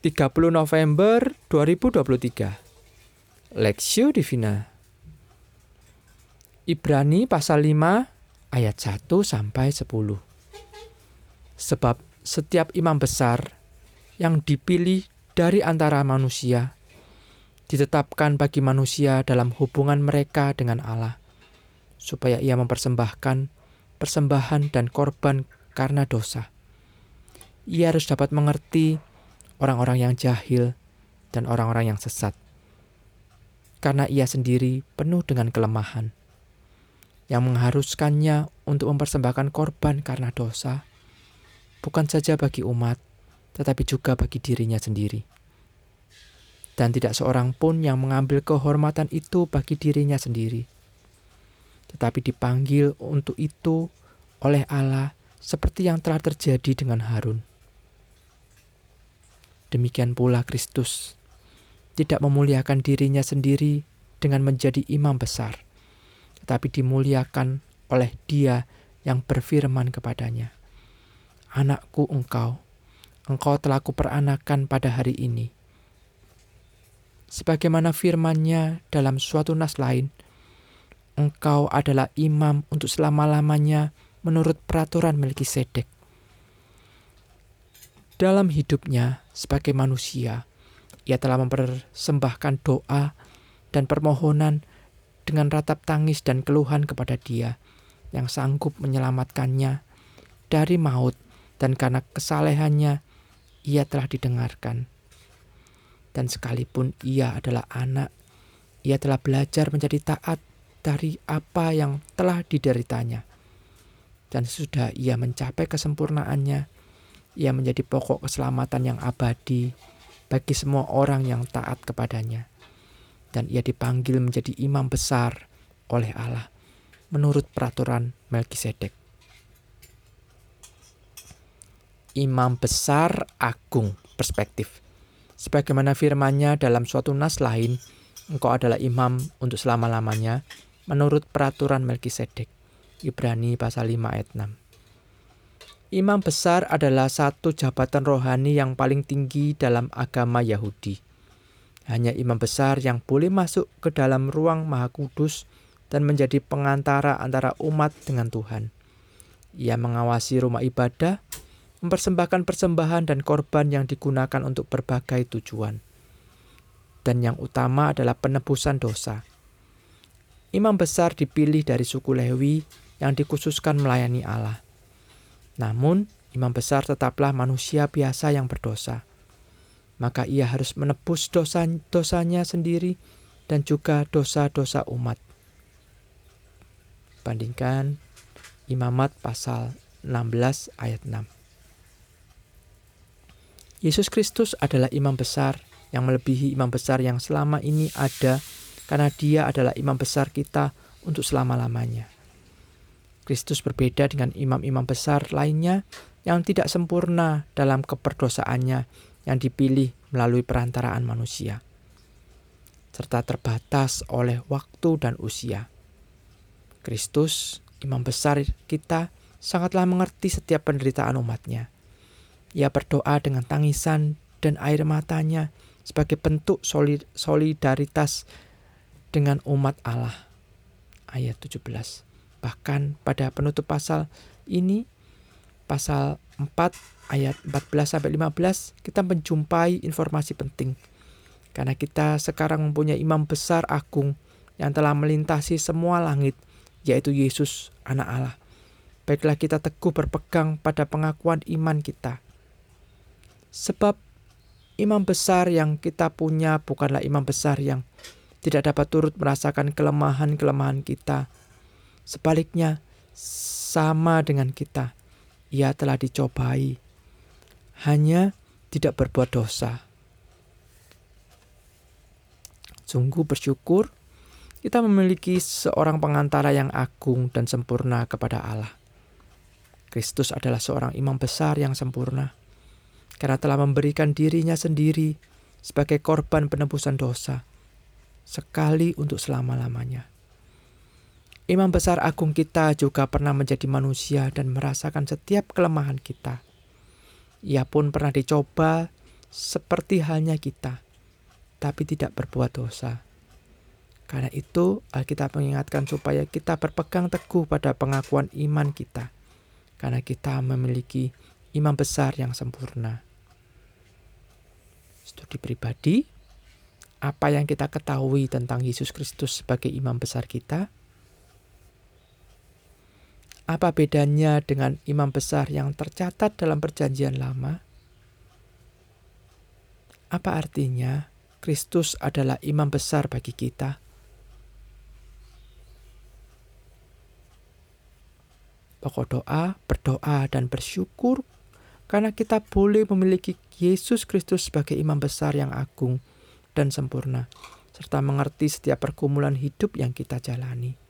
30 November 2023 Lexio Divina. Ibrani pasal 5 ayat 1 sampai 10 Sebab setiap imam besar yang dipilih dari antara manusia ditetapkan bagi manusia dalam hubungan mereka dengan Allah supaya ia mempersembahkan persembahan dan korban karena dosa. Ia harus dapat mengerti orang-orang yang jahil dan orang-orang yang sesat. Karena ia sendiri penuh dengan kelemahan yang mengharuskannya untuk mempersembahkan korban karena dosa, bukan saja bagi umat, tetapi juga bagi dirinya sendiri. Dan tidak seorang pun yang mengambil kehormatan itu bagi dirinya sendiri, tetapi dipanggil untuk itu oleh Allah seperti yang telah terjadi dengan Harun. Demikian pula Kristus tidak memuliakan dirinya sendiri dengan menjadi imam besar, tetapi dimuliakan oleh Dia yang berfirman kepadanya, "Anakku engkau, engkau telah kuperanakan pada hari ini." Sebagaimana firman-Nya dalam suatu nas lain, engkau adalah imam untuk selama-lamanya menurut peraturan Melkisedek dalam hidupnya sebagai manusia, ia telah mempersembahkan doa dan permohonan dengan ratap tangis dan keluhan kepada Dia yang sanggup menyelamatkannya dari maut dan karena kesalehannya ia telah didengarkan. Dan sekalipun ia adalah anak, ia telah belajar menjadi taat dari apa yang telah dideritanya. Dan sudah ia mencapai kesempurnaannya, ia menjadi pokok keselamatan yang abadi bagi semua orang yang taat kepadanya. Dan ia dipanggil menjadi imam besar oleh Allah menurut peraturan Melkisedek. Imam besar agung perspektif. Sebagaimana firmannya dalam suatu nas lain, engkau adalah imam untuk selama-lamanya menurut peraturan Melkisedek. Ibrani pasal 5 ayat 6. Imam besar adalah satu jabatan rohani yang paling tinggi dalam agama Yahudi. Hanya imam besar yang boleh masuk ke dalam ruang Maha Kudus dan menjadi pengantara antara umat dengan Tuhan. Ia mengawasi rumah ibadah, mempersembahkan persembahan dan korban yang digunakan untuk berbagai tujuan. Dan yang utama adalah penebusan dosa. Imam besar dipilih dari suku Lewi yang dikhususkan melayani Allah. Namun, imam besar tetaplah manusia biasa yang berdosa. Maka ia harus menebus dosa-dosanya sendiri dan juga dosa-dosa umat. Bandingkan Imamat pasal 16 ayat 6. Yesus Kristus adalah imam besar yang melebihi imam besar yang selama ini ada karena dia adalah imam besar kita untuk selama-lamanya. Kristus berbeda dengan imam-imam besar lainnya yang tidak sempurna dalam keperdosaannya yang dipilih melalui perantaraan manusia, serta terbatas oleh waktu dan usia. Kristus, imam besar kita, sangatlah mengerti setiap penderitaan umatnya. Ia berdoa dengan tangisan dan air matanya sebagai bentuk solidaritas dengan umat Allah. Ayat 17. Bahkan pada penutup pasal ini, pasal 4 ayat 14 sampai 15, kita menjumpai informasi penting. Karena kita sekarang mempunyai imam besar agung yang telah melintasi semua langit, yaitu Yesus, anak Allah. Baiklah kita teguh berpegang pada pengakuan iman kita. Sebab imam besar yang kita punya bukanlah imam besar yang tidak dapat turut merasakan kelemahan-kelemahan kita, Sebaliknya, sama dengan kita, ia telah dicobai, hanya tidak berbuat dosa. Sungguh bersyukur kita memiliki seorang pengantara yang agung dan sempurna kepada Allah. Kristus adalah seorang imam besar yang sempurna, karena telah memberikan dirinya sendiri sebagai korban penebusan dosa, sekali untuk selama-lamanya. Imam besar agung kita juga pernah menjadi manusia dan merasakan setiap kelemahan kita. Ia pun pernah dicoba seperti halnya kita, tapi tidak berbuat dosa. Karena itu, Alkitab mengingatkan supaya kita berpegang teguh pada pengakuan iman kita, karena kita memiliki imam besar yang sempurna. Studi pribadi, apa yang kita ketahui tentang Yesus Kristus sebagai imam besar kita? Apa bedanya dengan imam besar yang tercatat dalam Perjanjian Lama? Apa artinya Kristus adalah imam besar bagi kita? Pokok doa, berdoa, dan bersyukur karena kita boleh memiliki Yesus Kristus sebagai imam besar yang agung dan sempurna, serta mengerti setiap pergumulan hidup yang kita jalani.